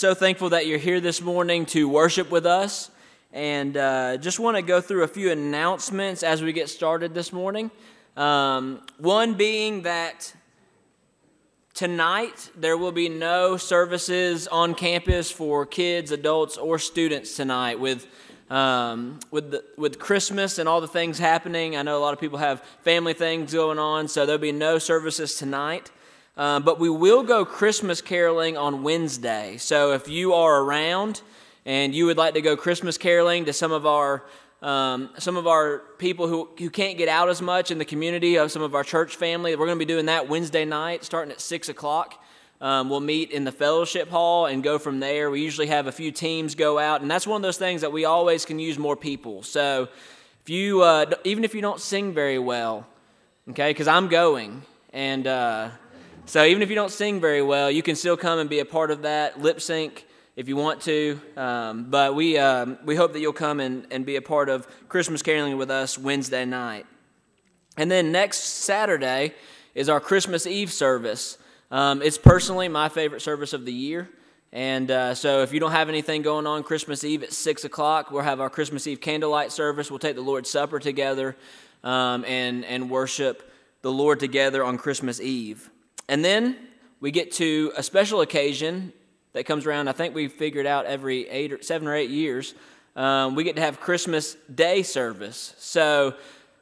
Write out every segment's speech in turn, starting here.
so thankful that you're here this morning to worship with us. And uh, just want to go through a few announcements as we get started this morning. Um, one being that tonight there will be no services on campus for kids, adults, or students tonight with um, with the, with Christmas and all the things happening, I know a lot of people have family things going on, so there'll be no services tonight. Uh, but we will go Christmas caroling on Wednesday. So if you are around and you would like to go Christmas caroling to some of our um, some of our people who, who can't get out as much in the community, of some of our church family, we're going to be doing that Wednesday night, starting at six o'clock. Um, we'll meet in the fellowship hall and go from there. We usually have a few teams go out, and that's one of those things that we always can use more people. So, if you uh, even if you don't sing very well, okay, because I'm going, and uh, so even if you don't sing very well, you can still come and be a part of that lip sync if you want to. Um, but we um, we hope that you'll come and, and be a part of Christmas caroling with us Wednesday night, and then next Saturday is our Christmas Eve service. Um, it's personally my favorite service of the year. And uh, so, if you don't have anything going on Christmas Eve at 6 o'clock, we'll have our Christmas Eve candlelight service. We'll take the Lord's Supper together um, and, and worship the Lord together on Christmas Eve. And then we get to a special occasion that comes around, I think we figured out every eight or seven or eight years. Um, we get to have Christmas Day service. So,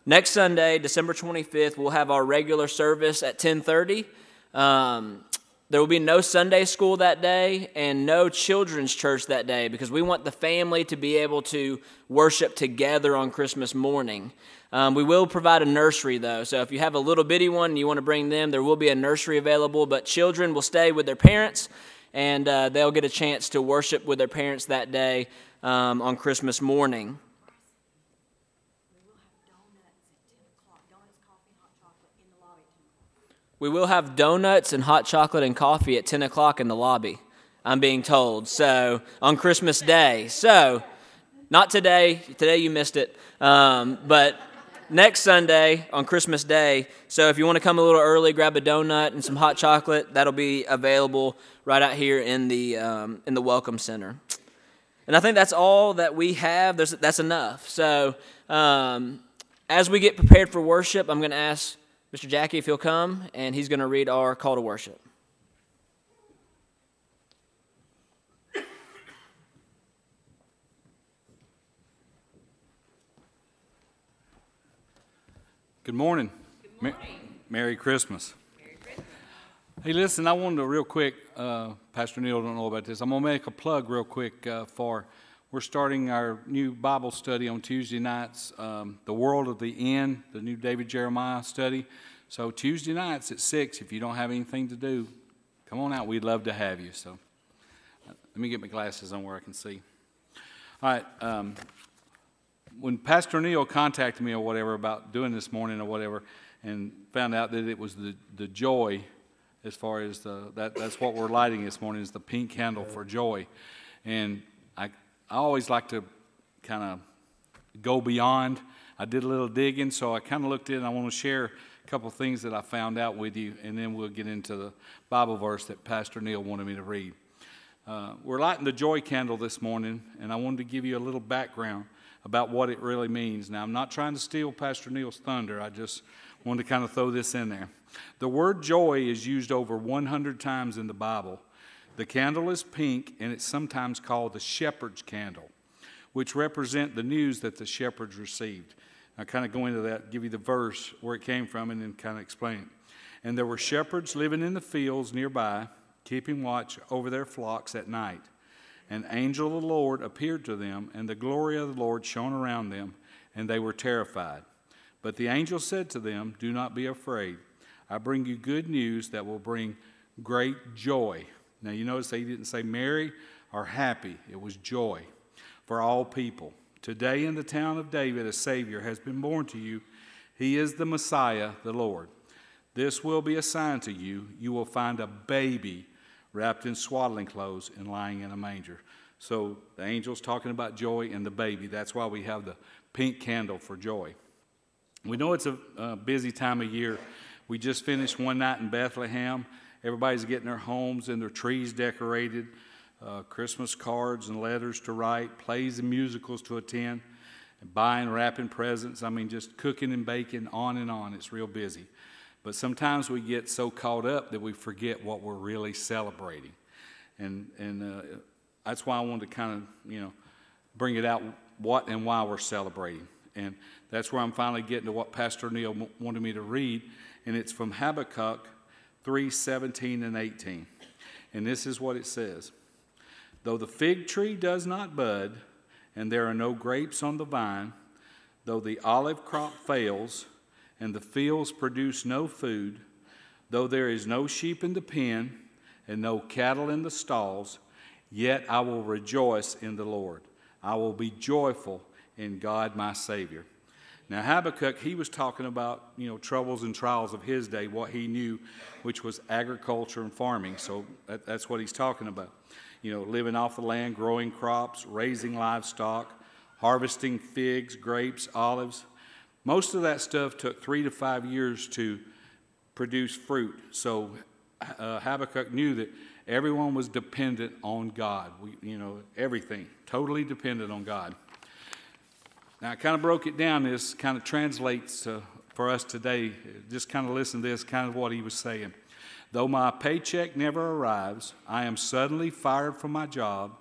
next Sunday, December 25th, we'll have our regular service at 1030. Um, there will be no Sunday school that day and no children's church that day because we want the family to be able to worship together on Christmas morning. Um, we will provide a nursery though, so if you have a little bitty one and you want to bring them, there will be a nursery available, but children will stay with their parents and uh, they'll get a chance to worship with their parents that day um, on Christmas morning. We will have donuts and hot chocolate and coffee at 10 o'clock in the lobby, I'm being told. So, on Christmas Day. So, not today. Today you missed it. Um, but next Sunday on Christmas Day. So, if you want to come a little early, grab a donut and some hot chocolate, that'll be available right out here in the, um, in the Welcome Center. And I think that's all that we have. There's, that's enough. So, um, as we get prepared for worship, I'm going to ask Mr. Jackie, if he'll come, and he's going to read our call to worship. Good morning. Good morning. Merry Christmas. Merry Christmas. Hey, listen, I wanted to real quick, uh, Pastor Neil don't know about this. I'm going to make a plug real quick uh, for we're starting our new Bible study on Tuesday nights, um, The World of the End, the new David Jeremiah study. So Tuesday nights at 6, if you don't have anything to do, come on out. We'd love to have you. So uh, let me get my glasses on where I can see. All right. Um, when Pastor Neil contacted me or whatever about doing this morning or whatever, and found out that it was the, the joy as far as the, that, that's what we're lighting this morning is the pink candle for joy. And I, always like to kind of go beyond. I did a little digging, so I kind of looked in. I want to share a couple things that I found out with you, and then we'll get into the Bible verse that Pastor Neil wanted me to read. Uh, we're lighting the joy candle this morning, and I wanted to give you a little background about what it really means. Now, I'm not trying to steal Pastor Neil's thunder, I just wanted to kind of throw this in there. The word joy is used over 100 times in the Bible. The candle is pink, and it's sometimes called the shepherd's candle, which represent the news that the shepherds received. I'll kind of go into that, give you the verse where it came from, and then kind of explain it. And there were shepherds living in the fields nearby, keeping watch over their flocks at night. An angel of the Lord appeared to them, and the glory of the Lord shone around them, and they were terrified. But the angel said to them, Do not be afraid. I bring you good news that will bring great joy now, you notice he didn't say merry or happy, it was joy for all people. Today, in the town of David, a Savior has been born to you. He is the Messiah, the Lord. This will be a sign to you. You will find a baby wrapped in swaddling clothes and lying in a manger. So the angel's talking about joy and the baby. That's why we have the pink candle for joy. We know it's a, a busy time of year. We just finished one night in Bethlehem. Everybody's getting their homes and their trees decorated. uh, Christmas cards and letters to write, plays and musicals to attend, and buying, wrapping presents. I mean, just cooking and baking, on and on. It's real busy. But sometimes we get so caught up that we forget what we're really celebrating. And, and uh, that's why I wanted to kind of, you know, bring it out what and why we're celebrating. And that's where I'm finally getting to what Pastor Neil wanted me to read. And it's from Habakkuk 3 17 and 18. And this is what it says Though the fig tree does not bud, and there are no grapes on the vine, though the olive crop fails, and the fields produce no food, though there is no sheep in the pen, and no cattle in the stalls, yet I will rejoice in the Lord. I will be joyful in God my Savior. Now, Habakkuk, he was talking about, you know, troubles and trials of his day, what he knew, which was agriculture and farming. So that, that's what he's talking about. You know, living off the land, growing crops, raising livestock, harvesting figs, grapes, olives. Most of that stuff took three to five years to produce fruit. So uh, Habakkuk knew that everyone was dependent on God. We, you know, everything, totally dependent on God. Now, I kind of broke it down. This kind of translates for us today. Just kind of listen to this, kind of what he was saying. Though my paycheck never arrives, I am suddenly fired from my job.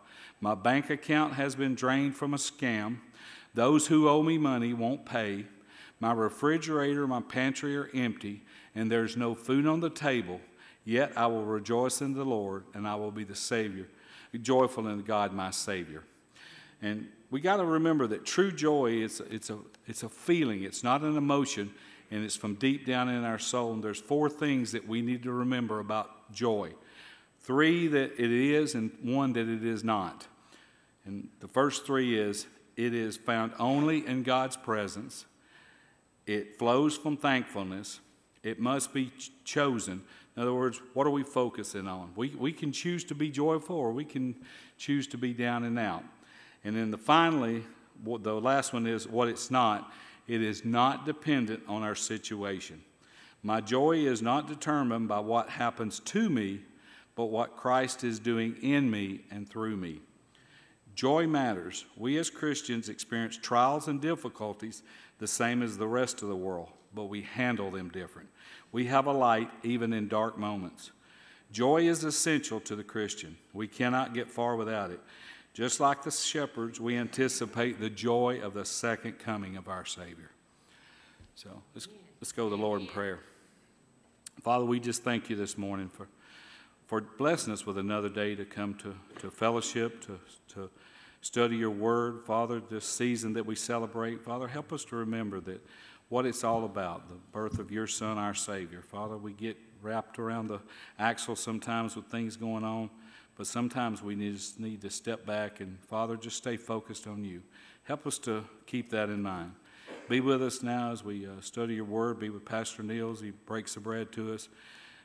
My bank account has been drained from a scam. Those who owe me money won't pay. My refrigerator, my pantry are empty, and there's no food on the table. Yet I will rejoice in the Lord, and I will be the Savior, joyful in God, my Savior. And we got to remember that true joy is it's a, it's a feeling, it's not an emotion, and it's from deep down in our soul. And there's four things that we need to remember about joy three that it is, and one that it is not. And the first three is it is found only in God's presence, it flows from thankfulness, it must be ch- chosen. In other words, what are we focusing on? We, we can choose to be joyful or we can choose to be down and out. And then the finally, the last one is what it's not. It is not dependent on our situation. My joy is not determined by what happens to me, but what Christ is doing in me and through me. Joy matters. We as Christians experience trials and difficulties the same as the rest of the world, but we handle them different. We have a light even in dark moments. Joy is essential to the Christian. We cannot get far without it. Just like the shepherds, we anticipate the joy of the second coming of our Savior. So let's, let's go to the Lord in prayer. Father, we just thank you this morning for, for blessing us with another day to come to, to fellowship, to, to study your word. Father, this season that we celebrate, Father, help us to remember that what it's all about, the birth of your Son, our Savior. Father, we get wrapped around the axle sometimes with things going on. But sometimes we just need to step back and, Father, just stay focused on you. Help us to keep that in mind. Be with us now as we uh, study your word. Be with Pastor Neil as he breaks the bread to us.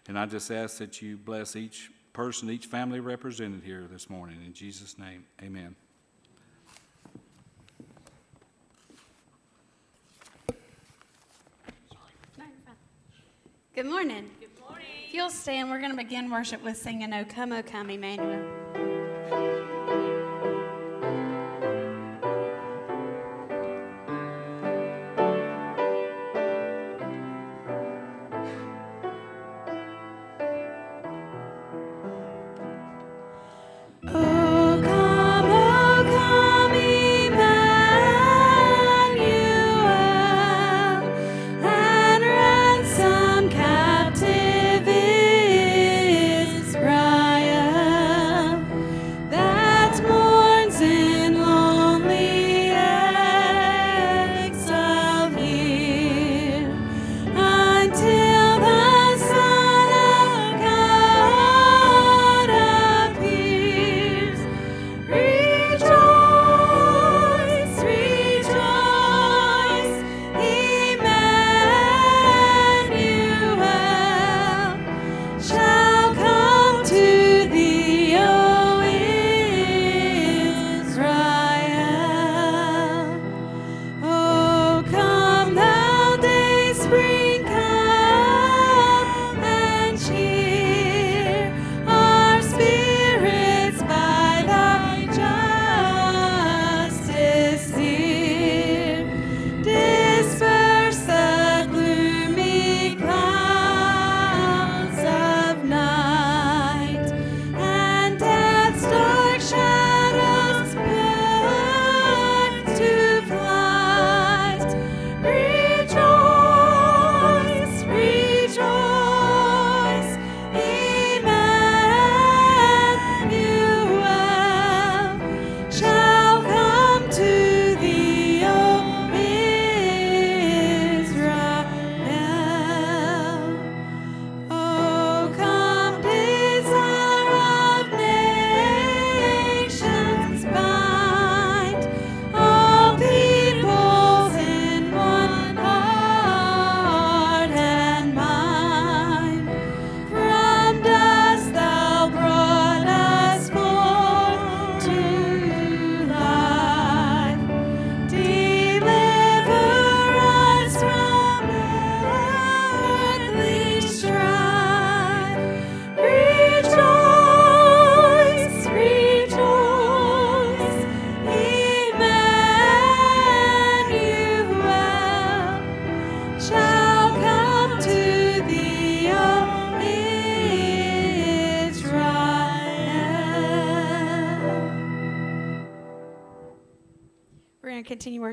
And I just ask that you bless each person, each family represented here this morning. In Jesus' name, amen. Good morning. If you'll stand, we're going to begin worship with singing O Come, O Come, Emmanuel.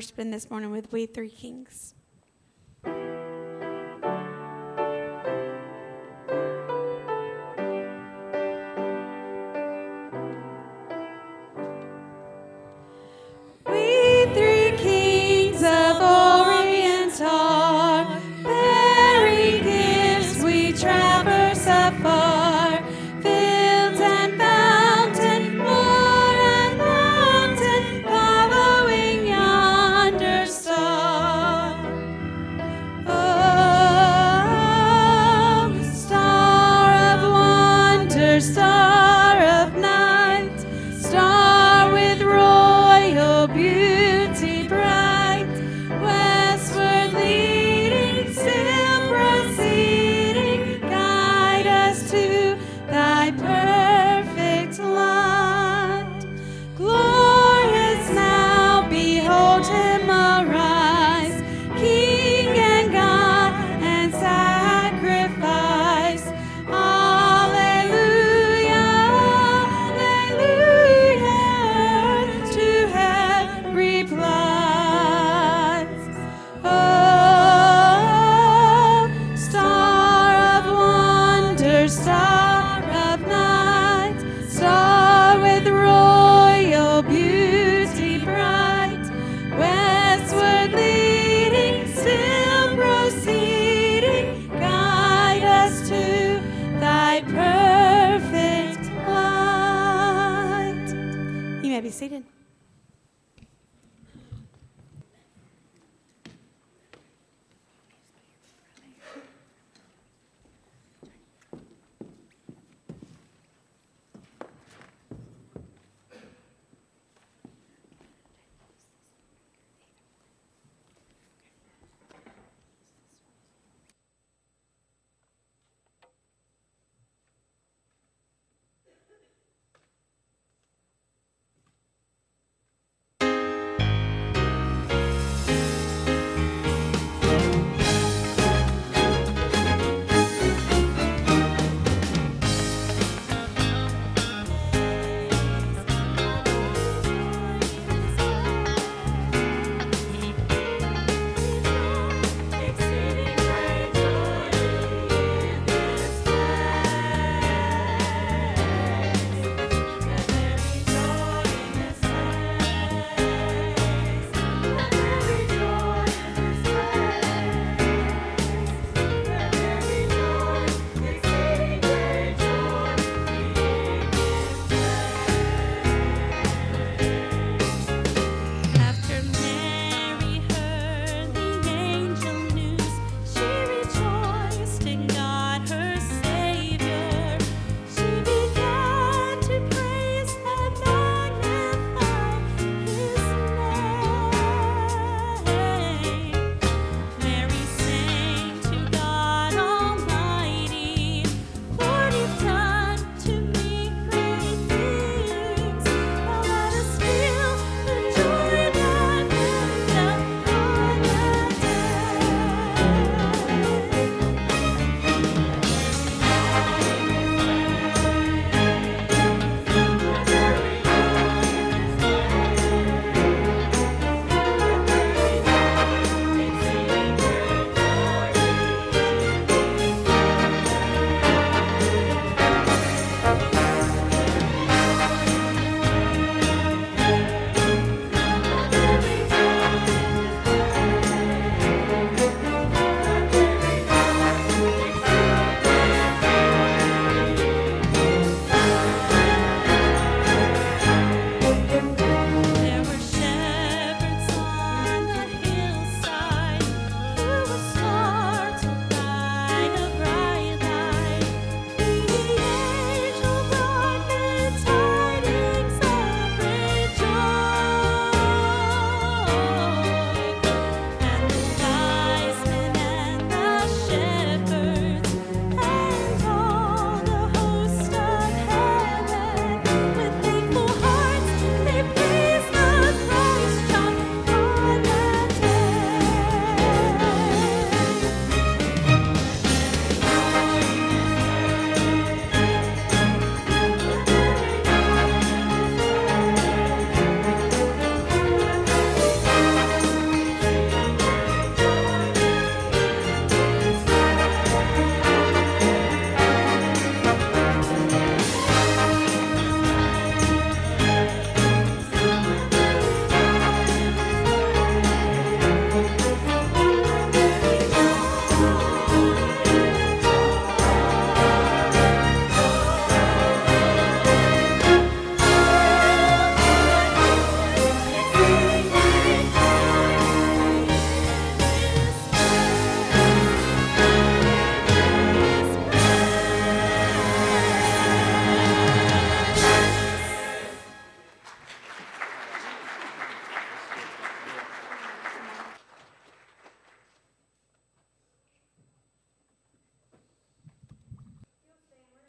Worshiping this morning with We Three Kings.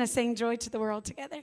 To sing Joy to the World together.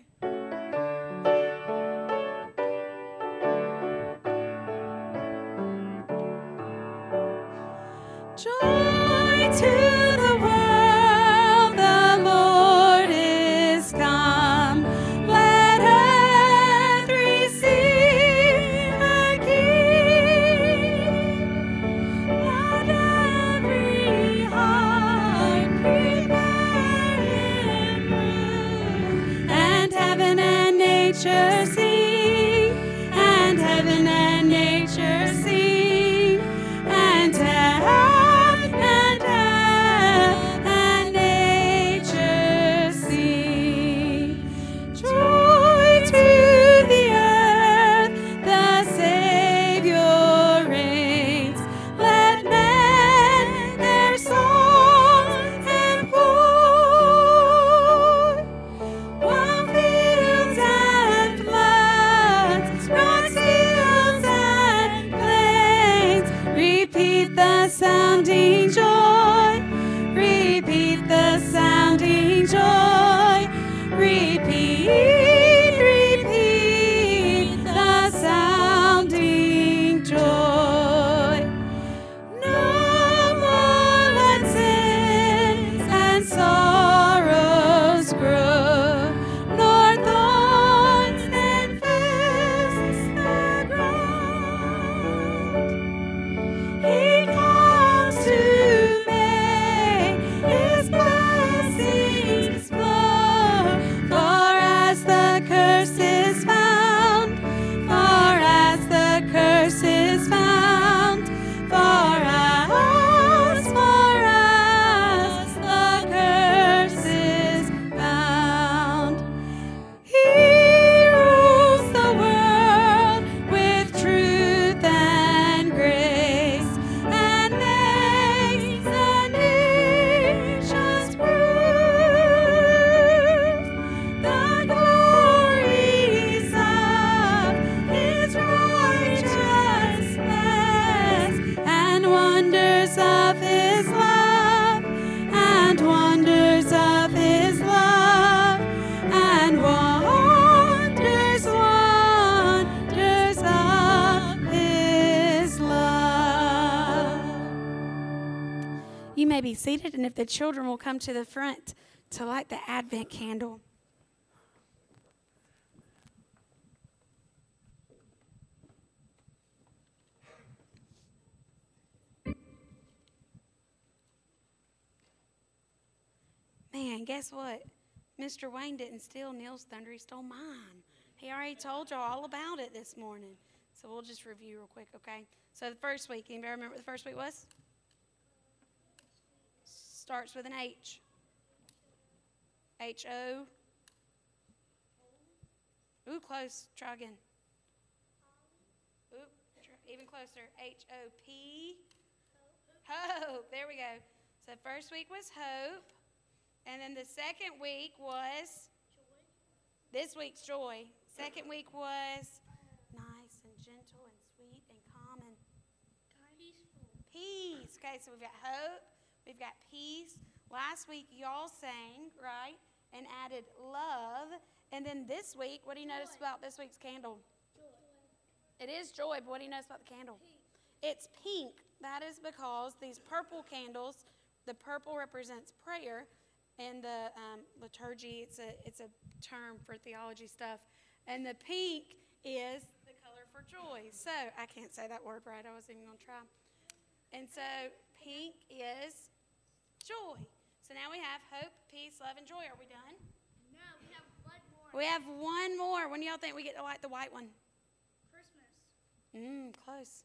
May be seated, and if the children will come to the front to light the Advent candle. Man, guess what? Mr. Wayne didn't steal Neil's thunder, he stole mine. He already told y'all all about it this morning. So we'll just review real quick, okay? So the first week, anybody remember what the first week was? Starts with an H. H O. Ooh, close. Try again. Ooh, tr- even closer. H O P. Hope. There we go. So first week was hope. And then the second week was this week's joy. Second week was nice and gentle and sweet and calm and peace. Okay, so we've got hope, we've got peace. Last week y'all sang, right? And added love. And then this week, what do you notice about this week's candle? Joy. It is joy, but what do you notice about the candle? It's pink. That is because these purple candles, the purple represents prayer, and the um, liturgy, it's a, it's a term for theology stuff. And the pink is the color for joy. So I can't say that word right. I wasn't even going to try. And so pink is joy. So now we have hope, peace, love, and joy. Are we done? No, we have one more. We have one more. When do y'all think we get to light the white one? Christmas. Mm, close.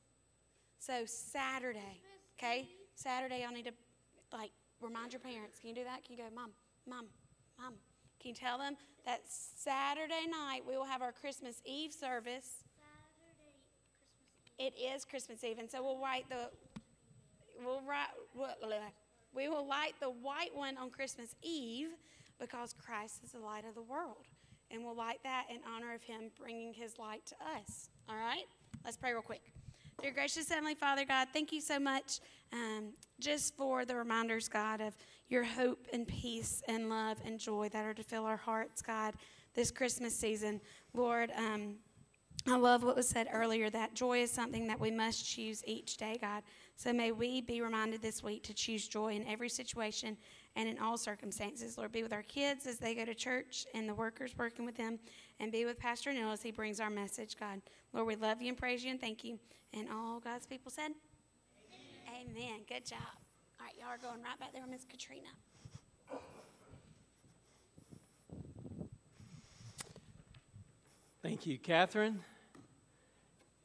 So Saturday, okay? Saturday, y'all need to like remind your parents. Can you do that? Can you go, mom, mom, mom? Can you tell them that Saturday night we will have our Christmas Eve service? Saturday, Christmas Eve. It is Christmas Eve, and so we'll write the we'll write we will light the white one on Christmas Eve because Christ is the light of the world, and we'll light that in honor of Him bringing His light to us. All right, let's pray real quick. Dear gracious Heavenly Father, God, thank you so much um, just for the reminders, God, of your hope and peace and love and joy that are to fill our hearts, God, this Christmas season. Lord, um, I love what was said earlier that joy is something that we must choose each day, God. So may we be reminded this week to choose joy in every situation and in all circumstances. Lord, be with our kids as they go to church and the workers working with them, and be with Pastor Neil as he brings our message, God. Lord, we love you and praise you and thank you. And all God's people said, Amen. Amen. Good job. All right, y'all are going right back there with Miss Katrina. Thank you, Catherine.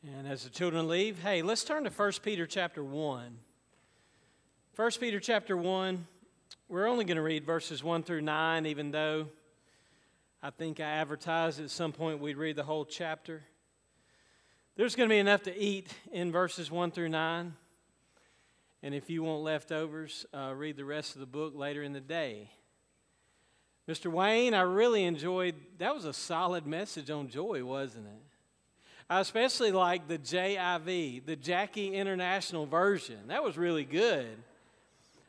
And as the children leave, hey, let's turn to 1 Peter chapter 1. 1 Peter chapter 1, we're only going to read verses 1 through 9, even though I think I advertised at some point we'd read the whole chapter. There's going to be enough to eat in verses 1 through 9. And if you want leftovers, uh, read the rest of the book later in the day. Mr. Wayne, I really enjoyed that was a solid message on joy, wasn't it? I especially like the JIV, the Jackie International version. That was really good.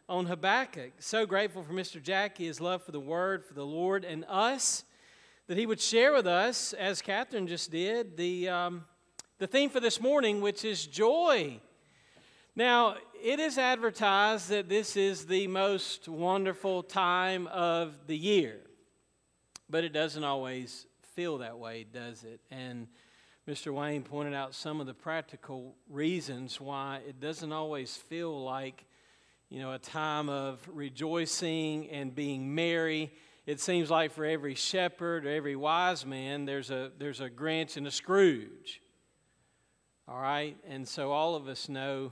On Habakkuk, so grateful for Mr. Jackie, his love for the Word, for the Lord, and us, that he would share with us, as Catherine just did, the, um, the theme for this morning, which is joy. Now, it is advertised that this is the most wonderful time of the year, but it doesn't always feel that way, does it? And Mr. Wayne pointed out some of the practical reasons why it doesn't always feel like, you know, a time of rejoicing and being merry. It seems like for every shepherd or every wise man, there's a, there's a Grinch and a Scrooge. All right? And so all of us know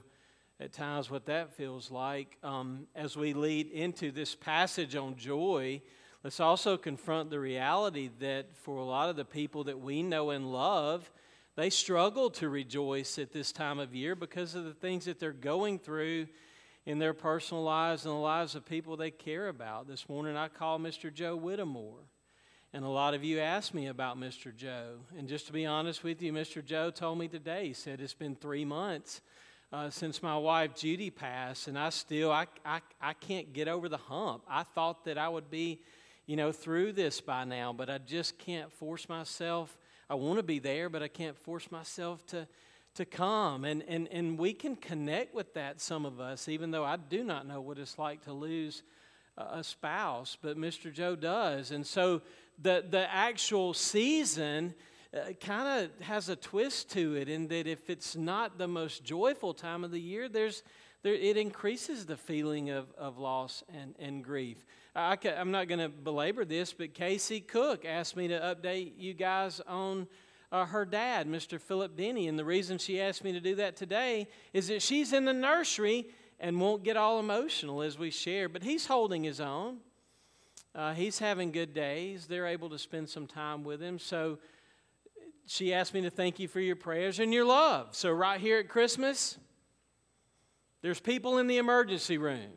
at times what that feels like. Um, as we lead into this passage on joy, let's also confront the reality that for a lot of the people that we know and love, they struggle to rejoice at this time of year because of the things that they're going through in their personal lives and the lives of people they care about. This morning I called Mr. Joe Whittemore. And a lot of you asked me about Mr. Joe. And just to be honest with you, Mr. Joe told me today, he said it's been three months uh, since my wife Judy passed, and I still I, I, I can't get over the hump. I thought that I would be, you know, through this by now, but I just can't force myself. I want to be there, but I can't force myself to to come. And, and, and we can connect with that, some of us, even though I do not know what it's like to lose a spouse, but Mr. Joe does. And so the, the actual season uh, kind of has a twist to it in that if it's not the most joyful time of the year, there's there, it increases the feeling of, of loss and, and grief. I, am not going to belabor this, but Casey Cook asked me to update you guys on uh, her dad, Mr. Philip Denny. And the reason she asked me to do that today is that she's in the nursery and won't get all emotional as we share, but he's holding his own. Uh, he's having good days. They're able to spend some time with him. So she asked me to thank you for your prayers and your love. So, right here at Christmas, there's people in the emergency room.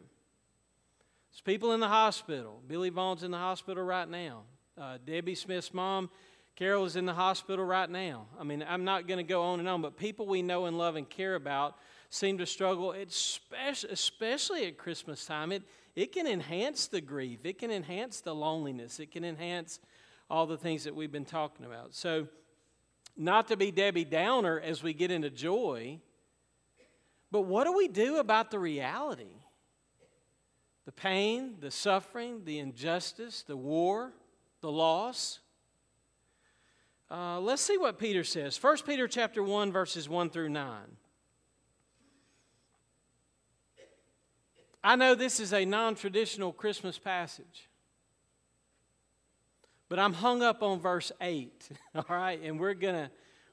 There's people in the hospital. Billy Vaughn's in the hospital right now. Uh, Debbie Smith's mom, Carol, is in the hospital right now. I mean, I'm not going to go on and on, but people we know and love and care about seem to struggle, especially at Christmas time. It, it can enhance the grief, it can enhance the loneliness, it can enhance all the things that we've been talking about. So, not to be Debbie Downer as we get into joy, but what do we do about the reality? The pain, the suffering, the injustice, the war, the loss. Uh, let's see what Peter says. 1 Peter chapter 1, verses 1 through 9. I know this is a non traditional Christmas passage. But I'm hung up on verse 8, all right? And we're going to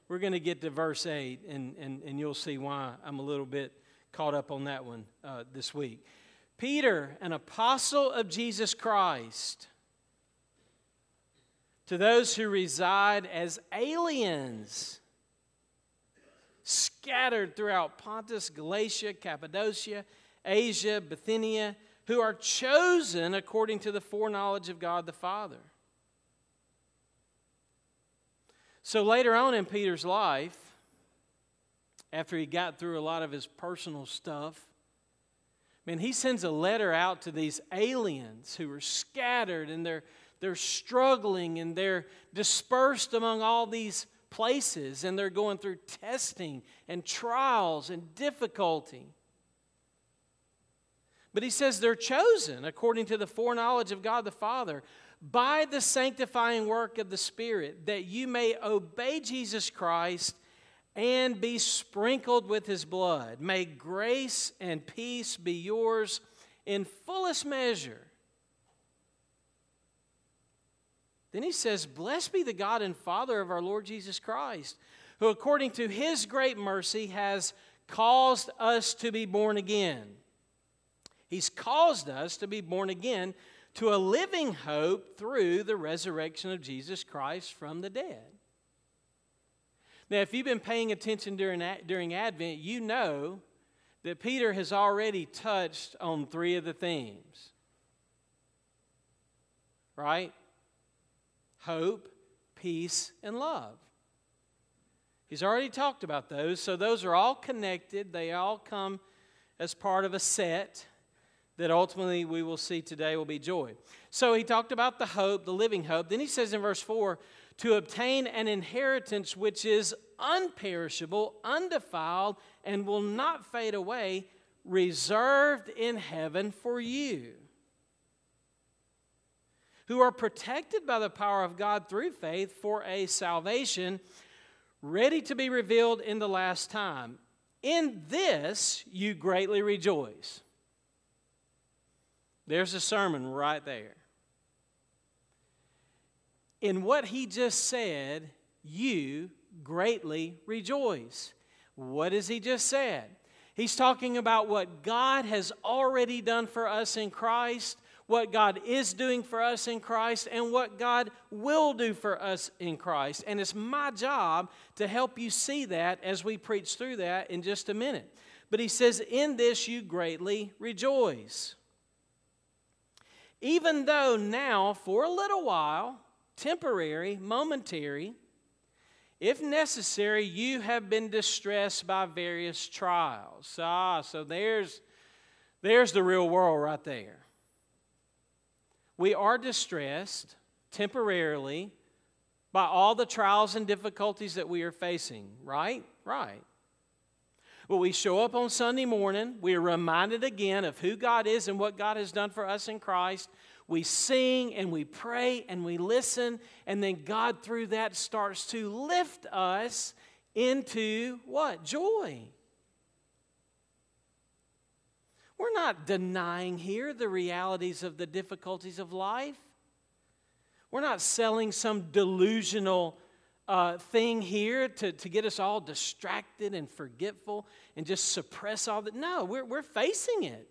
we're gonna get to verse 8, and, and, and you'll see why I'm a little bit caught up on that one uh, this week. Peter, an apostle of Jesus Christ, to those who reside as aliens, scattered throughout Pontus, Galatia, Cappadocia, Asia, Bithynia, who are chosen according to the foreknowledge of God the Father So later on in Peter's life, after he got through a lot of his personal stuff. Man, he sends a letter out to these aliens who are scattered and they're, they're struggling and they're dispersed among all these places and they're going through testing and trials and difficulty. But he says they're chosen according to the foreknowledge of God the Father by the sanctifying work of the Spirit, that you may obey Jesus Christ and be sprinkled with his blood. May grace and peace be yours in fullest measure. Then he says, Blessed be the God and Father of our Lord Jesus Christ, who according to his great mercy has caused us to be born again. He's caused us to be born again to a living hope through the resurrection of Jesus Christ from the dead. Now, if you've been paying attention during, during Advent, you know that Peter has already touched on three of the themes. Right? Hope, peace, and love. He's already talked about those, so those are all connected. They all come as part of a set that ultimately we will see today will be joy. So he talked about the hope, the living hope. Then he says in verse 4 to obtain an inheritance which is unperishable, undefiled, and will not fade away, reserved in heaven for you. Who are protected by the power of God through faith for a salvation ready to be revealed in the last time. In this you greatly rejoice. There's a sermon right there. In what he just said, you greatly rejoice. What has he just said? He's talking about what God has already done for us in Christ, what God is doing for us in Christ, and what God will do for us in Christ. And it's my job to help you see that as we preach through that in just a minute. But he says, In this you greatly rejoice even though now, for a little while, temporary, momentary, if necessary, you have been distressed by various trials. Ah, so there's, there's the real world right there. We are distressed temporarily by all the trials and difficulties that we are facing, right? Right. But we show up on Sunday morning, we are reminded again of who God is and what God has done for us in Christ. We sing and we pray and we listen, and then God, through that, starts to lift us into what? Joy. We're not denying here the realities of the difficulties of life. We're not selling some delusional uh, thing here to, to get us all distracted and forgetful and just suppress all that. No, we're, we're facing it.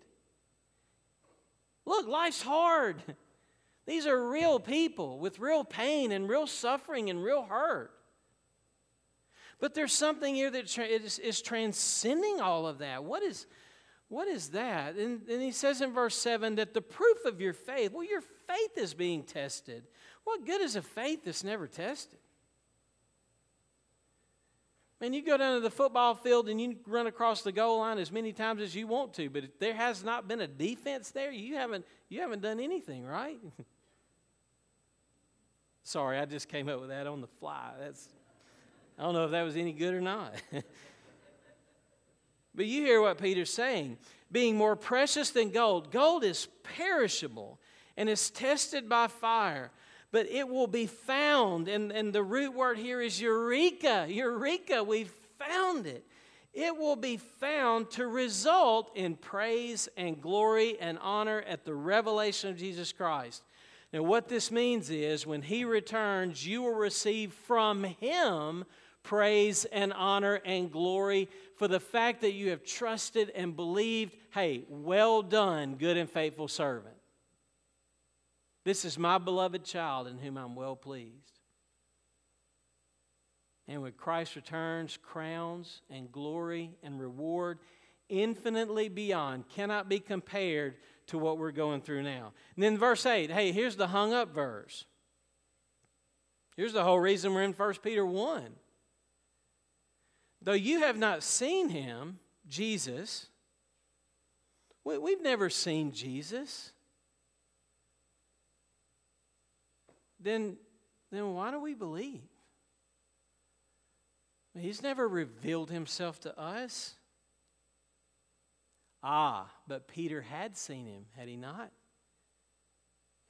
Look, life's hard. These are real people with real pain and real suffering and real hurt. But there's something here that tra- is, is, transcending all of that. What is, what is that? And, and he says in verse 7 that the proof of your faith, well, your faith is being tested. What good is a faith that's never tested? Man, you go down to the football field and you run across the goal line as many times as you want to, but if there has not been a defense there, you haven't, you haven't done anything, right? Sorry, I just came up with that on the fly. That's, I don't know if that was any good or not. but you hear what Peter's saying. Being more precious than gold. Gold is perishable and is tested by fire but it will be found. And, and the root word here is eureka. Eureka, we've found it. It will be found to result in praise and glory and honor at the revelation of Jesus Christ. Now, what this means is when He returns, you will receive from Him praise and honor and glory for the fact that you have trusted and believed. Hey, well done, good and faithful servant. This is my beloved child in whom I'm well pleased. And when Christ returns, crowns and glory and reward infinitely beyond cannot be compared to what we're going through now. And then verse 8, hey, here's the hung up verse. Here's the whole reason we're in 1 Peter 1. though you have not seen him, Jesus, we, we've never seen Jesus, then, then why do we believe? He's never revealed himself to us. Ah, but Peter had seen him, had he not?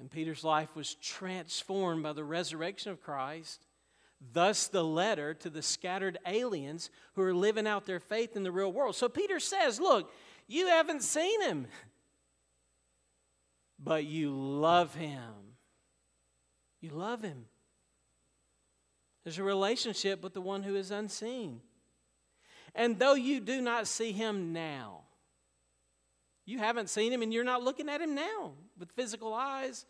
And Peter's life was transformed by the resurrection of Christ. Thus, the letter to the scattered aliens who are living out their faith in the real world. So, Peter says, Look, you haven't seen him, but you love him. You love him. There's a relationship with the one who is unseen. And though you do not see him now, you haven't seen him and you're not looking at him now with physical eyes,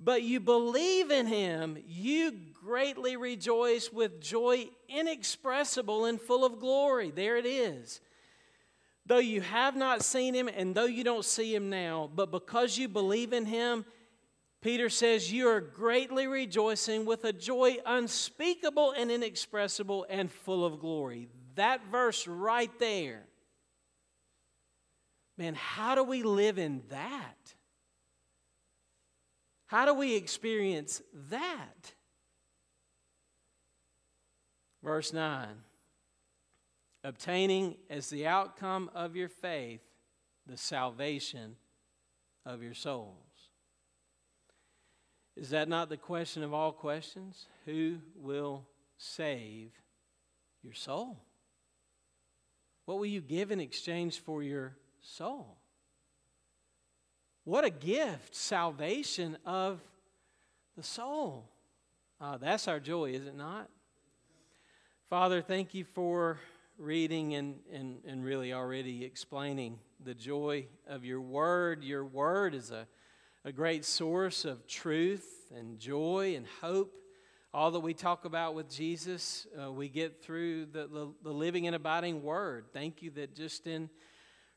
but you believe in him, you greatly rejoice with joy inexpressible and full of glory. There it is. Though you have not seen him and though you don't see him now, but because you believe in him, Peter says, You are greatly rejoicing with a joy unspeakable and inexpressible and full of glory. That verse right there. Man, how do we live in that? How do we experience that? Verse 9 obtaining as the outcome of your faith the salvation of your souls. Is that not the question of all questions? Who will save your soul? What will you give in exchange for your soul? What a gift, salvation of the soul. Uh, that's our joy, is it not? Father, thank you for reading and, and, and really already explaining the joy of your word. Your word is a a great source of truth and joy and hope. All that we talk about with Jesus, uh, we get through the, the, the, living and abiding Word. Thank you that just in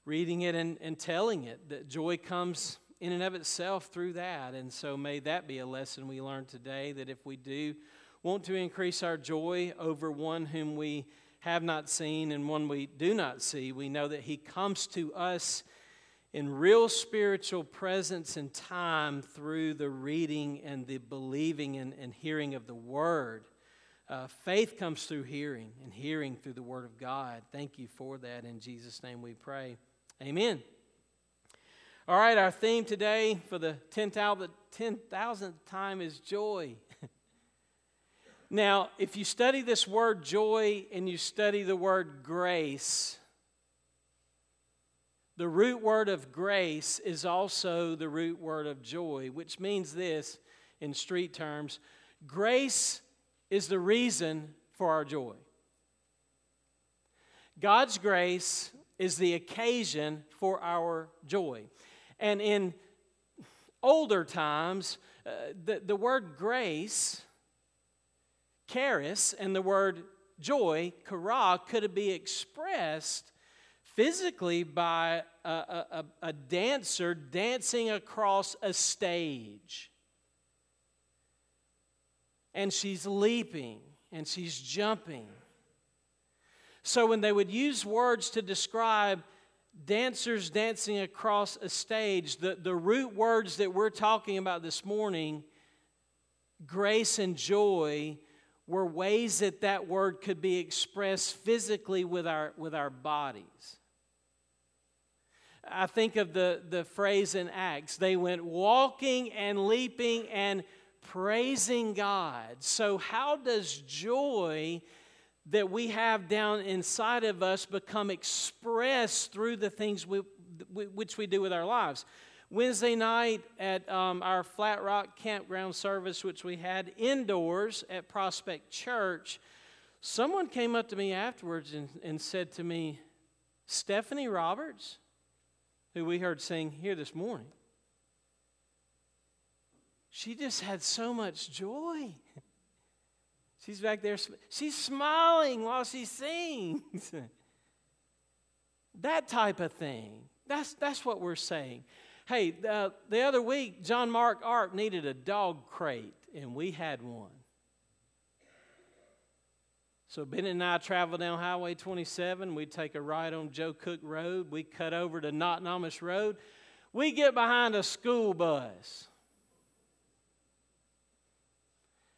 reading it and, and telling it, that joy comes in and of itself through that. And so may that be a lesson we learn today that if we do want to increase our joy over one whom we have not seen and one we do not see, we know that He comes to us in real spiritual presence and time through the reading and the believing and, and hearing of the Word. Uh, faith comes through hearing, and hearing through the Word of God. Thank you for that. In Jesus' name we pray. Amen. All right, our theme today for the 10,000th time is joy. now, if you study this word joy and you study the word grace, the root word of grace is also the root word of joy, which means this in street terms grace is the reason for our joy. God's grace is the occasion for our joy. And in older times, uh, the, the word grace, charis, and the word joy, chara, could be expressed physically by a, a, a, dancer dancing across a stage. And she's leaping and she's jumping. So when they would use words to describe dancers dancing across a stage, the, the root words that we're talking about this morning, grace and joy, were ways that that word could be expressed physically with our, with our bodies. I think of the, the phrase in Acts they went walking and leaping and praising God. So, how does joy that we have down inside of us become expressed through the things we, which we do with our lives? Wednesday night at um, our Flat Rock campground service, which we had indoors at Prospect Church, someone came up to me afterwards and, and said to me, Stephanie Roberts, who we heard sing here this morning, she just had so much joy. She's back there, she's smiling while she sings. that type of thing. That's, that's what we're saying. Hey, the other week, John Mark Art needed a dog crate, and we had one. So Bennett and I travel down Highway 27. We take a ride on Joe Cook Road. We cut over to Knottenomis Road. We get behind a school bus.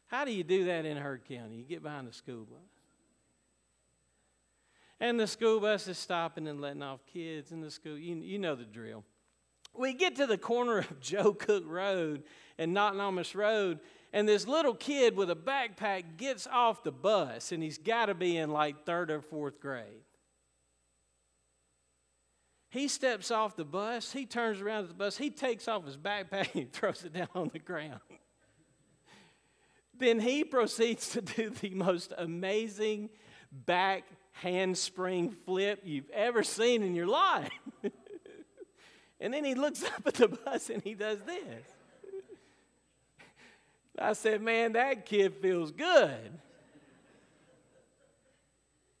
How do you do that in Heard County? You get behind a school bus. And the school bus is stopping and letting off kids in the school. You, you know the drill. We get to the corner of Joe Cook Road and Knottenomis Road, and this little kid with a backpack gets off the bus, and he's got to be in like third or fourth grade. He steps off the bus, he turns around at the bus, he takes off his backpack and throws it down on the ground. then he proceeds to do the most amazing back handspring flip you've ever seen in your life. and then he looks up at the bus and he does this. I said, Man, that kid feels good.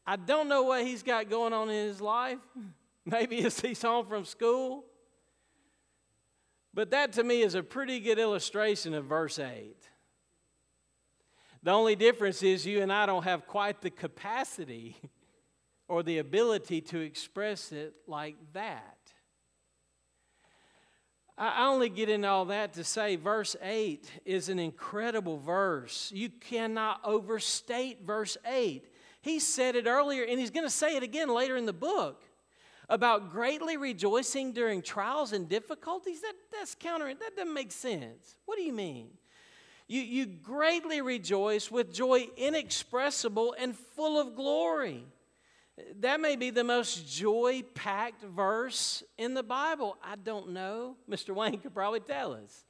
I don't know what he's got going on in his life. Maybe it's he's home from school. But that to me is a pretty good illustration of verse 8. The only difference is you and I don't have quite the capacity or the ability to express it like that. I only get into all that to say verse 8 is an incredible verse. You cannot overstate verse 8. He said it earlier, and he's going to say it again later in the book about greatly rejoicing during trials and difficulties. That, that's counter, that doesn't make sense. What do you mean? You, you greatly rejoice with joy inexpressible and full of glory. That may be the most joy packed verse in the Bible. I don't know. Mr. Wayne could probably tell us.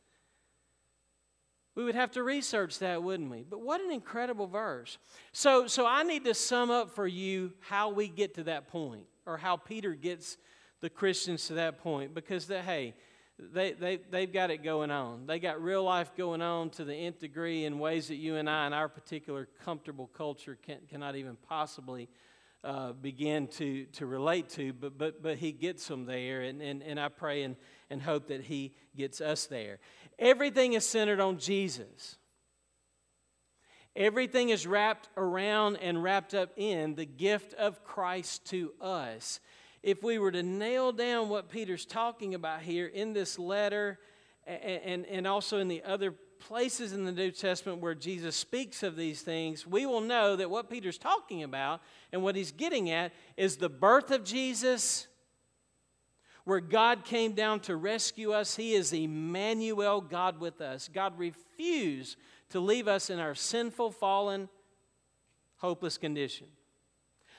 We would have to research that, wouldn't we? But what an incredible verse. So, so I need to sum up for you how we get to that point, or how Peter gets the Christians to that point, because they, hey, they, they, they've got it going on. They got real life going on to the nth degree in ways that you and I, in our particular comfortable culture, can, cannot even possibly uh, begin to, to relate to, but, but, but he gets them there, and, and, and I pray and, and hope that he gets us there. Everything is centered on Jesus. Everything is wrapped around and wrapped up in the gift of Christ to us. If we were to nail down what Peter's talking about here in this letter and, and, and also in the other places in the New Testament where Jesus speaks of these things, we will know that what Peter's talking about and what he's getting at is the birth of Jesus, where God came down to rescue us. He is Emmanuel, God with us. God refused to leave us in our sinful, fallen, hopeless condition.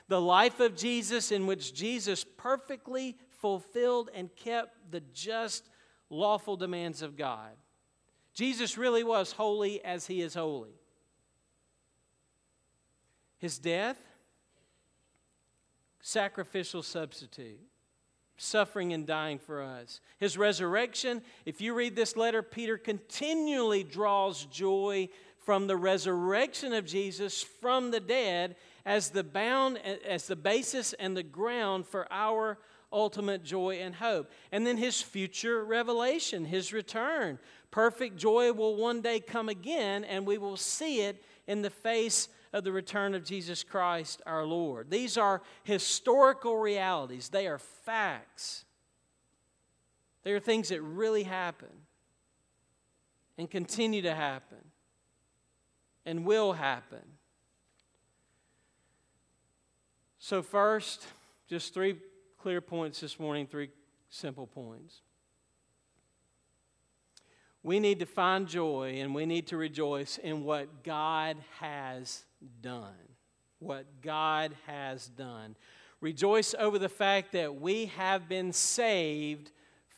The life of Jesus, in which Jesus perfectly fulfilled and kept the just, lawful demands of God. Jesus really was holy as he is holy. His death, sacrificial substitute, suffering and dying for us. His resurrection, if you read this letter, Peter continually draws joy from the resurrection of Jesus from the dead as the bound as the basis and the ground for our ultimate joy and hope. And then his future revelation, his return, Perfect joy will one day come again, and we will see it in the face of the return of Jesus Christ our Lord. These are historical realities, they are facts. They are things that really happen and continue to happen and will happen. So, first, just three clear points this morning, three simple points. We need to find joy and we need to rejoice in what God has done. What God has done. Rejoice over the fact that we have been saved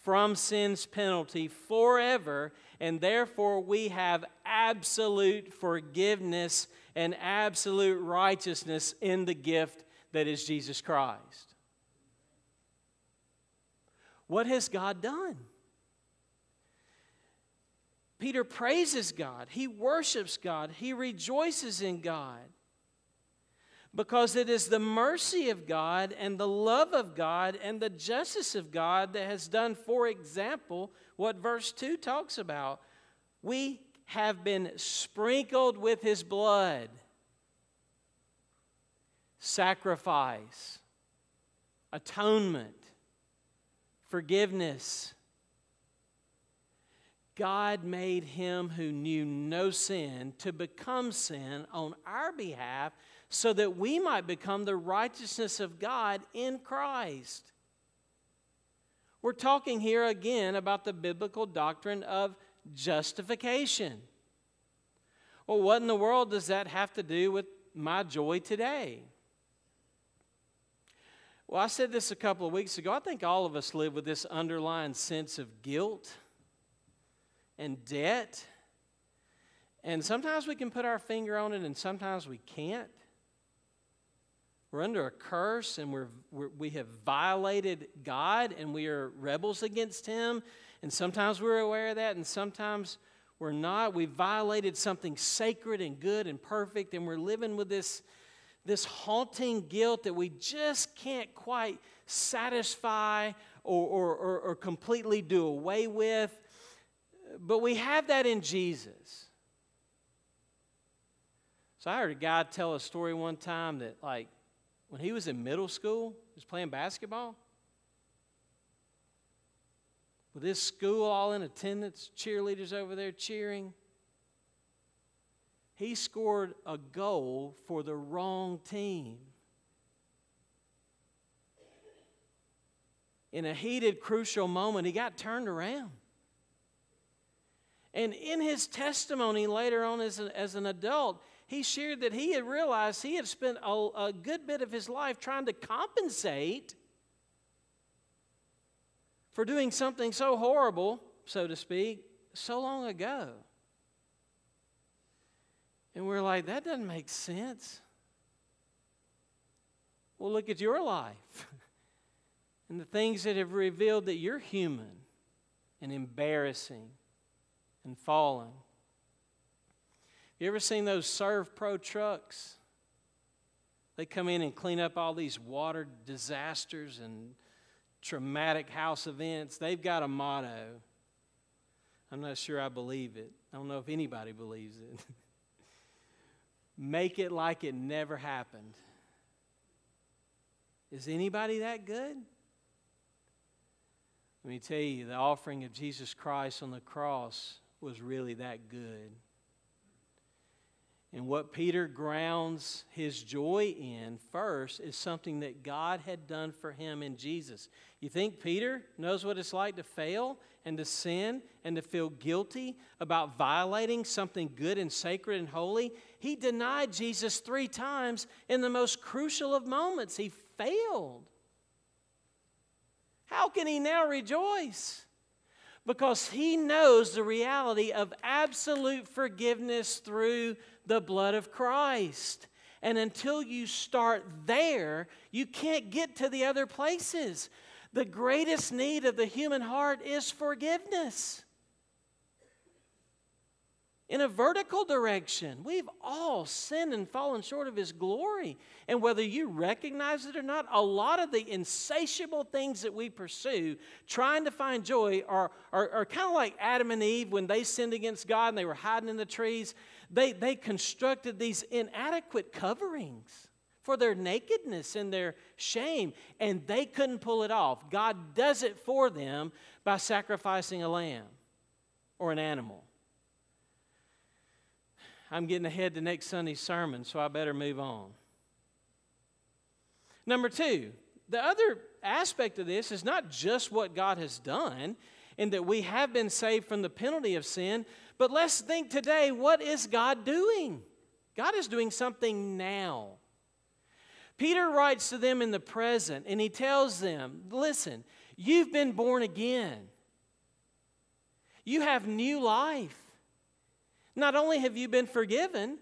from sin's penalty forever, and therefore we have absolute forgiveness and absolute righteousness in the gift that is Jesus Christ. What has God done? Peter praises God, he worships God, he rejoices in God. Because it is the mercy of God and the love of God and the justice of God that has done, for example, what verse 2 talks about. We have been sprinkled with his blood. sacrifice, atonement, forgiveness. God made him who knew no sin to become sin on our behalf so that we might become the righteousness of God in Christ. We're talking here again about the biblical doctrine of justification. Well, what in the world does that have to do with my joy today? Well, I said this a couple of weeks ago. I think all of us live with this underlying sense of guilt and debt. And sometimes we can put our finger on it, and sometimes we can't. We're under a curse, and we're, we're, we have violated God, and we are rebels against Him. And sometimes we're aware of that, and sometimes we're not. We've violated something sacred and good and perfect, and we're living with this, this haunting guilt that we just can't quite satisfy or, or, or, or completely do away with. But we have that in Jesus. So I heard a guy tell a story one time that, like, when he was in middle school, he was playing basketball with this school all in attendance, cheerleaders over there cheering. He scored a goal for the wrong team. In a heated, crucial moment, he got turned around. And in his testimony later on as an, as an adult, he shared that he had realized he had spent a, a good bit of his life trying to compensate for doing something so horrible, so to speak, so long ago. And we're like, that doesn't make sense. Well, look at your life and the things that have revealed that you're human and embarrassing and fallen. You ever seen those Servpro trucks? They come in and clean up all these water disasters and traumatic house events. They've got a motto. I'm not sure I believe it. I don't know if anybody believes it. Make it like it never happened. Is anybody that good? Let me tell you, the offering of Jesus Christ on the cross was really that good. And what Peter grounds his joy in first is something that God had done for him in Jesus. You think Peter knows what it's like to fail and to sin and to feel guilty about violating something good and sacred and holy? He denied Jesus three times in the most crucial of moments. He failed. How can he now rejoice? Because he knows the reality of absolute forgiveness through the blood of Christ. And until you start there, you can't get to the other places. The greatest need of the human heart is forgiveness. In a vertical direction, we've all sinned and fallen short of His glory. And whether you recognize it or not, a lot of the insatiable things that we pursue, trying to find joy, are, are, are kind of like Adam and Eve when they sinned against God and they were hiding in the trees they, they constructed these inadequate coverings for their nakedness and their shame, and they couldn't pull it off. God does it for them by sacrificing a lamb or an animal. I'm getting ahead to next Sunday's sermon, so I better move on. Number two, the other aspect of this is not just what God has done, in that we have been saved from the penalty of sin, but let's think today what is God doing? God is doing something now. Peter writes to them in the present and he tells them, listen, you've been born again. You have new life. Not only have you been forgiven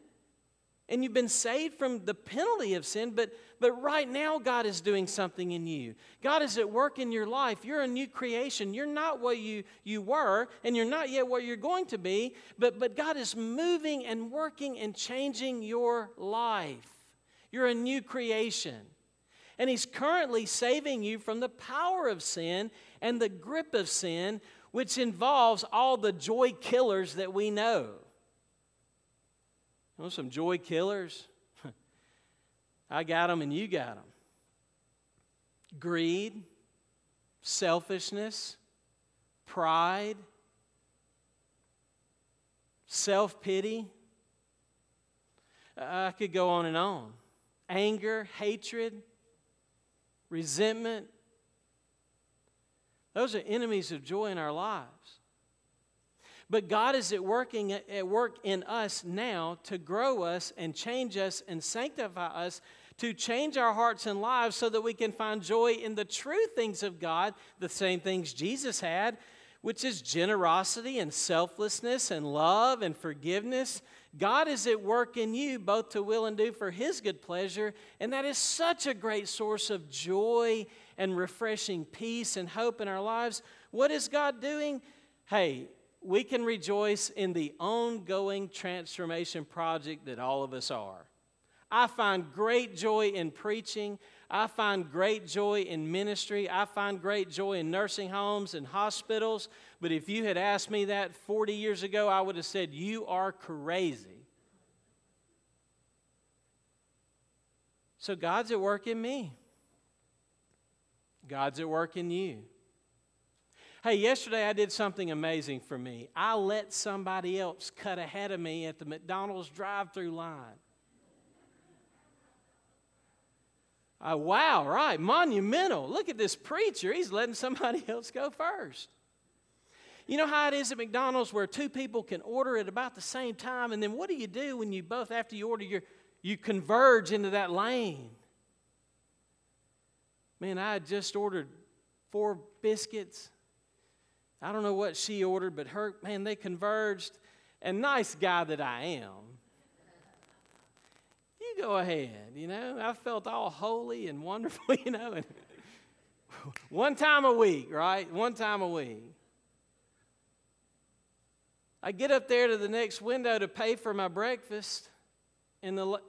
and you've been saved from the penalty of sin, but but right now, God is doing something in you. God is at work in your life. You're a new creation. You're not what you, you were, and you're not yet what you're going to be, but, but God is moving and working and changing your life. You're a new creation. And He's currently saving you from the power of sin and the grip of sin, which involves all the joy killers that we know. You know some joy killers? I got them and you got them. Greed, selfishness, pride, self pity. I could go on and on. Anger, hatred, resentment. Those are enemies of joy in our lives. But God is at working at work in us now to grow us and change us and sanctify us to change our hearts and lives so that we can find joy in the true things of God, the same things Jesus had, which is generosity and selflessness and love and forgiveness. God is at work in you both to will and do for His good pleasure, and that is such a great source of joy and refreshing peace and hope in our lives. What is God doing? Hey, we can rejoice in the ongoing transformation project that all of us are. I find great joy in preaching. I find great joy in ministry. I find great joy in nursing homes and hospitals. But if you had asked me that 40 years ago, I would have said, You are crazy. So God's at work in me, God's at work in you. Hey, yesterday I did something amazing for me. I let somebody else cut ahead of me at the McDonald's drive through line. Uh, wow, right, monumental. Look at this preacher. He's letting somebody else go first. You know how it is at McDonald's where two people can order at about the same time, and then what do you do when you both, after you order, you you converge into that lane? Man, I had just ordered four biscuits I don't know what she ordered, but her, man, they converged. And nice guy that I am, you go ahead, you know. I felt all holy and wonderful, you know. And one time a week, right? One time a week. I get up there to the next window to pay for my breakfast, and the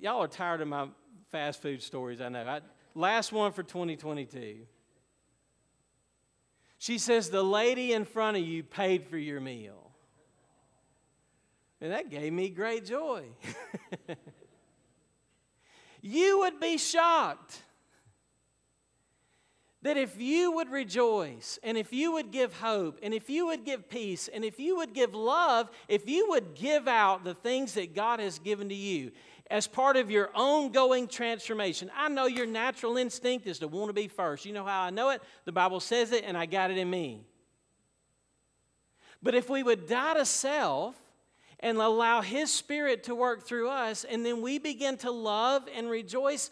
y'all are tired of my fast food stories. I know. I, last one for 2022. She says, The lady in front of you paid for your meal. And that gave me great joy. you would be shocked that if you would rejoice and if you would give hope and if you would give peace and if you would give love, if you would give out the things that God has given to you, as part of your ongoing transformation. I know your natural instinct is to want to be first. You know how I know it? The Bible says it, and I got it in me. But if we would die to self and allow His Spirit to work through us, and then we begin to love and rejoice,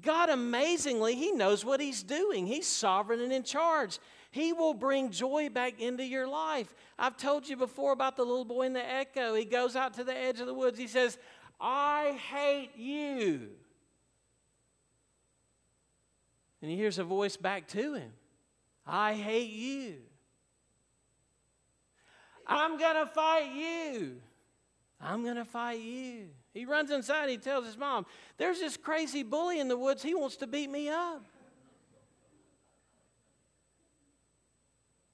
God amazingly, He knows what He's doing. He's sovereign and in charge. He will bring joy back into your life. I've told you before about the little boy in the echo. He goes out to the edge of the woods. He says, I hate you. And he hears a voice back to him I hate you. I'm going to fight you. I'm going to fight you. He runs inside. He tells his mom, There's this crazy bully in the woods. He wants to beat me up.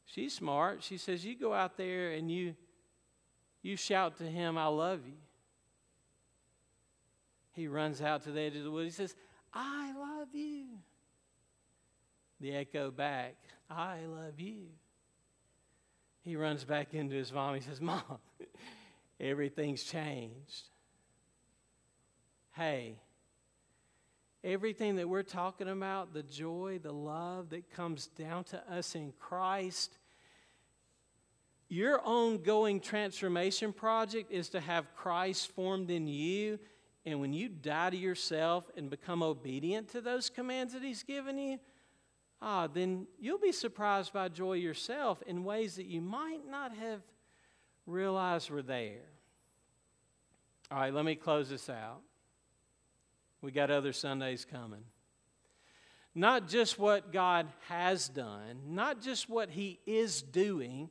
She's smart. She says, You go out there and you, you shout to him, I love you. He runs out to the edge of the woods. He says, I love you. The echo back, I love you. He runs back into his mom. He says, Mom, everything's changed. Hey, everything that we're talking about, the joy, the love that comes down to us in Christ, your ongoing transformation project is to have Christ formed in you and when you die to yourself and become obedient to those commands that He's given you, ah, then you'll be surprised by joy yourself in ways that you might not have realized were there. All right, let me close this out. We got other Sundays coming. Not just what God has done, not just what He is doing,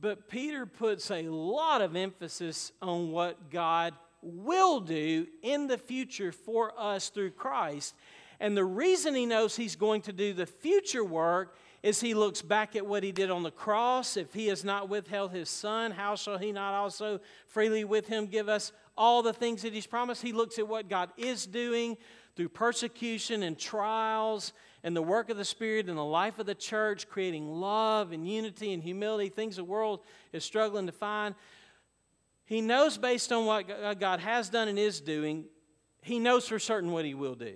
but Peter puts a lot of emphasis on what God will do in the future for us through Christ. And the reason he knows he's going to do the future work is he looks back at what he did on the cross. If he has not withheld his son, how shall he not also freely with him give us all the things that he's promised? He looks at what God is doing through persecution and trials and the work of the Spirit in the life of the church, creating love and unity and humility, things the world is struggling to find. He knows based on what uh, God has done and is doing, he knows for certain what he will do.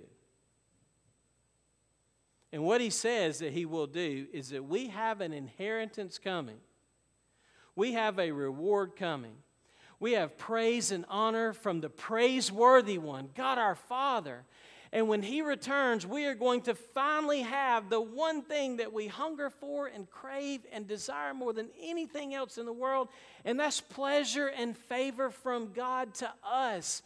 And what he says that he will do is that we have an inheritance coming. We have a reward coming. We have praise and honor from the praiseworthy one, God our Father. And when He returns, we are going to finally have the one thing that we hunger for and crave and desire more than anything else in the world, and that's pleasure and favor from God to us.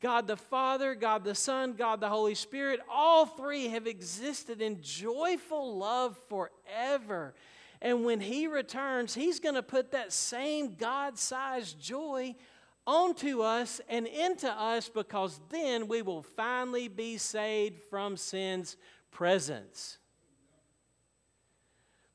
God the Father, God the Son, God the Holy Spirit, all three have existed in joyful love forever. And when He returns, He's going to put that same God sized joy onto us and into us because then we will finally be saved from sin's presence.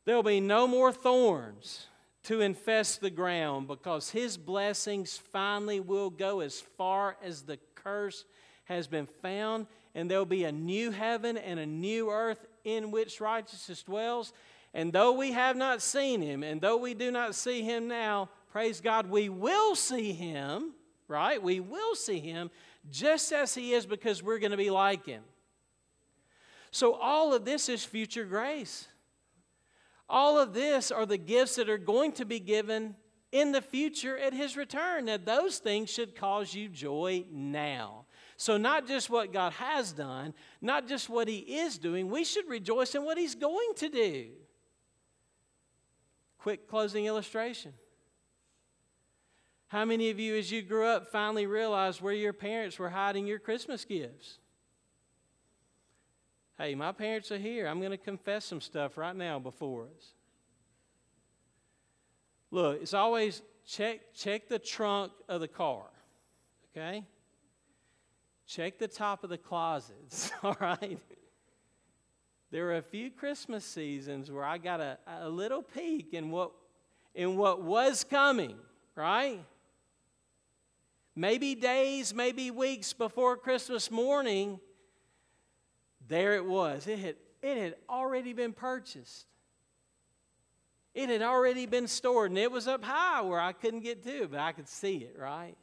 There'll be no more thorns to infest the ground because his blessings finally will go as far as the curse has been found, and there'll be a new heaven and a new earth in which righteousness dwells. And though we have not seen him, and though we do not see him now, praise God, we will see him, right? We will see him just as he is because we're going to be like him. So, all of this is future grace. All of this are the gifts that are going to be given in the future at his return. Now, those things should cause you joy now. So, not just what God has done, not just what he is doing, we should rejoice in what he's going to do. Quick closing illustration. How many of you, as you grew up, finally realized where your parents were hiding your Christmas gifts? Hey, my parents are here. I'm going to confess some stuff right now before us. Look, it's always check check the trunk of the car. Okay? Check the top of the closets, all right? There were a few Christmas seasons where I got a, a little peek in what in what was coming, right? Maybe days, maybe weeks before Christmas morning, there it was. It had, it had already been purchased. It had already been stored, and it was up high where I couldn't get to, but I could see it, right?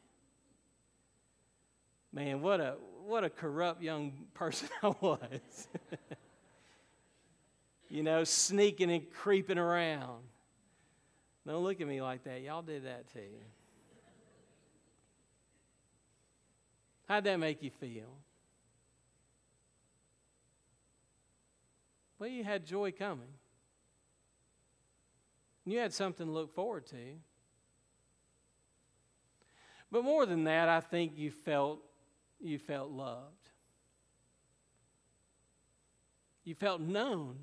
Man, what a what a corrupt young person I was. you know, sneaking and creeping around. Don't look at me like that. Y'all did that too. How'd that make you feel? Well, you had joy coming. You had something to look forward to. But more than that, I think you felt you felt loved. You felt known.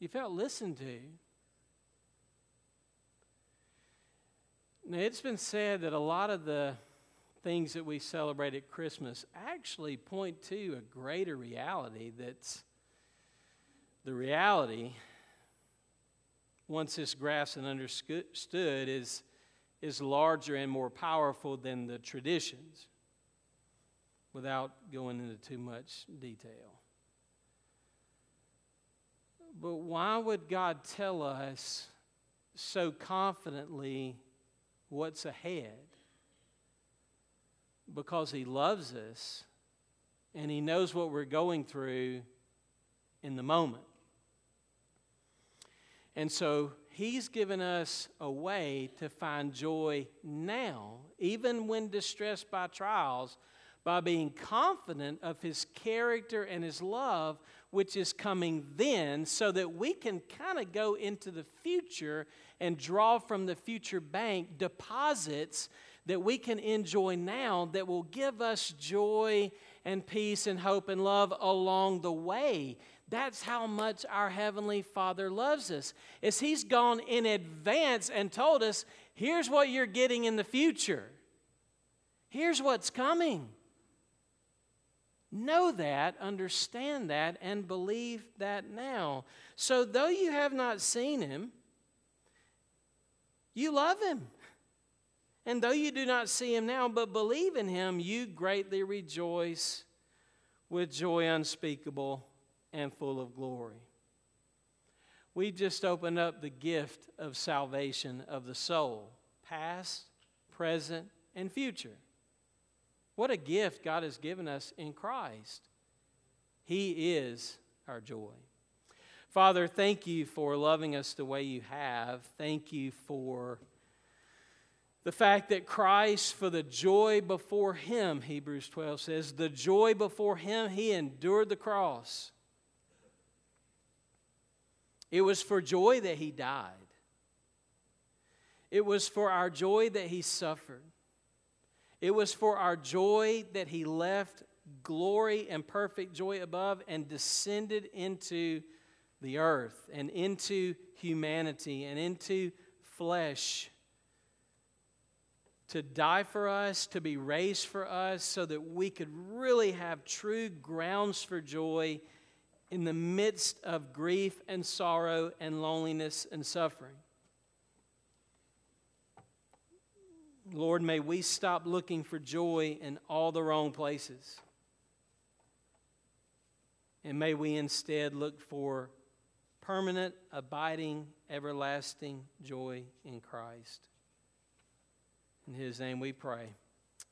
You felt listened to. Now, it's been said that a lot of the things that we celebrate at Christmas actually point to a greater reality that's the reality, once it's grasped and understood, is, is larger and more powerful than the traditions without going into too much detail. But why would God tell us so confidently what's ahead? Because He loves us and He knows what we're going through in the moment. And so He's given us a way to find joy now, even when distressed by trials, by being confident of His character and His love, which is coming then, so that we can kind of go into the future and draw from the future bank deposits that we can enjoy now that will give us joy and peace and hope and love along the way. That's how much our Heavenly Father loves us. Is He's gone in advance and told us, here's what you're getting in the future. Here's what's coming. Know that, understand that, and believe that now. So, though you have not seen him, you love him. And though you do not see him now, but believe in him, you greatly rejoice with joy unspeakable and full of glory. We just opened up the gift of salvation of the soul, past, present, and future. What a gift God has given us in Christ. He is our joy. Father, thank you for loving us the way you have. Thank you for the fact that Christ, for the joy before him, Hebrews 12 says, the joy before him, he endured the cross. It was for joy that he died, it was for our joy that he suffered. It was for our joy that he left glory and perfect joy above and descended into the earth and into humanity and into flesh to die for us, to be raised for us, so that we could really have true grounds for joy in the midst of grief and sorrow and loneliness and suffering. Lord, may we stop looking for joy in all the wrong places. And may we instead look for permanent, abiding, everlasting joy in Christ. In His name we pray.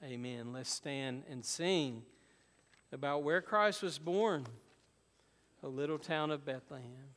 Amen. Let's stand and sing about where Christ was born, a little town of Bethlehem.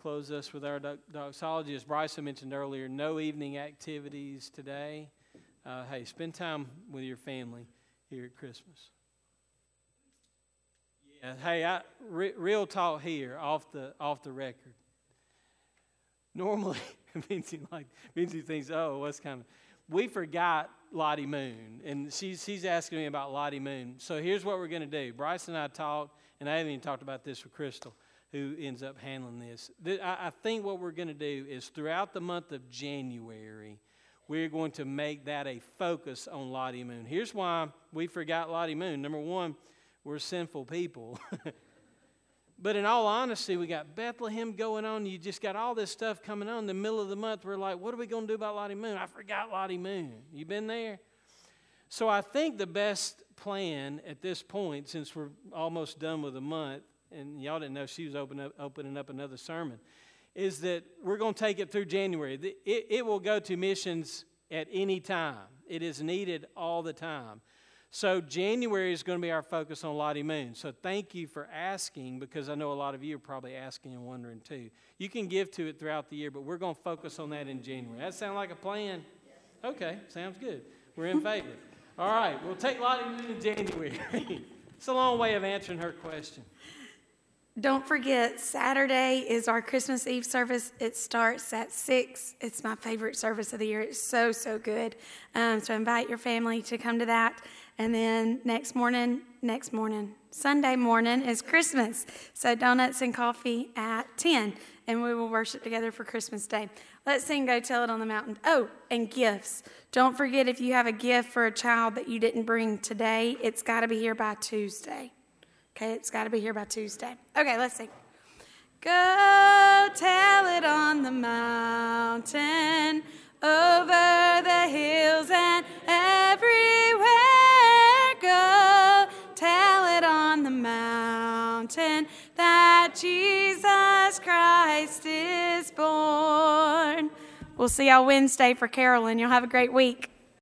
Close us with our doxology? As Bryson mentioned earlier, no evening activities today. Uh, hey, spend time with your family here at Christmas. Yeah, hey, I, re, real talk here, off the off the record. Normally, Vincy like Vincy thinks, oh, what's coming? We forgot Lottie Moon, and she's she's asking me about Lottie Moon. So here's what we're going to do. Bryce and I talked, and I haven't even talked about this with Crystal, who ends up handling this. I think what we're going to do is throughout the month of January, we're going to make that a focus on Lottie Moon. Here's why we forgot Lottie Moon. Number one, we're sinful people. but in all honesty, we got Bethlehem going on. You just got all this stuff coming on. In the middle of the month, we're like, what are we going to do about Lottie Moon? I forgot Lottie Moon. You been there? So I think the best plan at this point, since we're almost done with the month, and y'all didn't know she was up, opening up another sermon, is that we're going to take it through January. It, it will go to missions at any time, it is needed all the time. So, January is going to be our focus on Lottie Moon. So, thank you for asking because I know a lot of you are probably asking and wondering too. You can give to it throughout the year, but we're going to focus on that in January. That sound like a plan? Okay, sounds good. We're in favor. All right, we'll take Lottie Moon in January. it's a long way of answering her question. Don't forget, Saturday is our Christmas Eve service. It starts at 6. It's my favorite service of the year. It's so, so good. Um, so invite your family to come to that. And then next morning, next morning, Sunday morning is Christmas. So donuts and coffee at 10. And we will worship together for Christmas Day. Let's sing Go Tell It on the Mountain. Oh, and gifts. Don't forget if you have a gift for a child that you didn't bring today, it's got to be here by Tuesday. Okay, it's got to be here by Tuesday. Okay, let's sing. Go tell it on the mountain, over the hills and everywhere. Go tell it on the mountain that Jesus Christ is born. We'll see y'all Wednesday for Carolyn. You'll have a great week.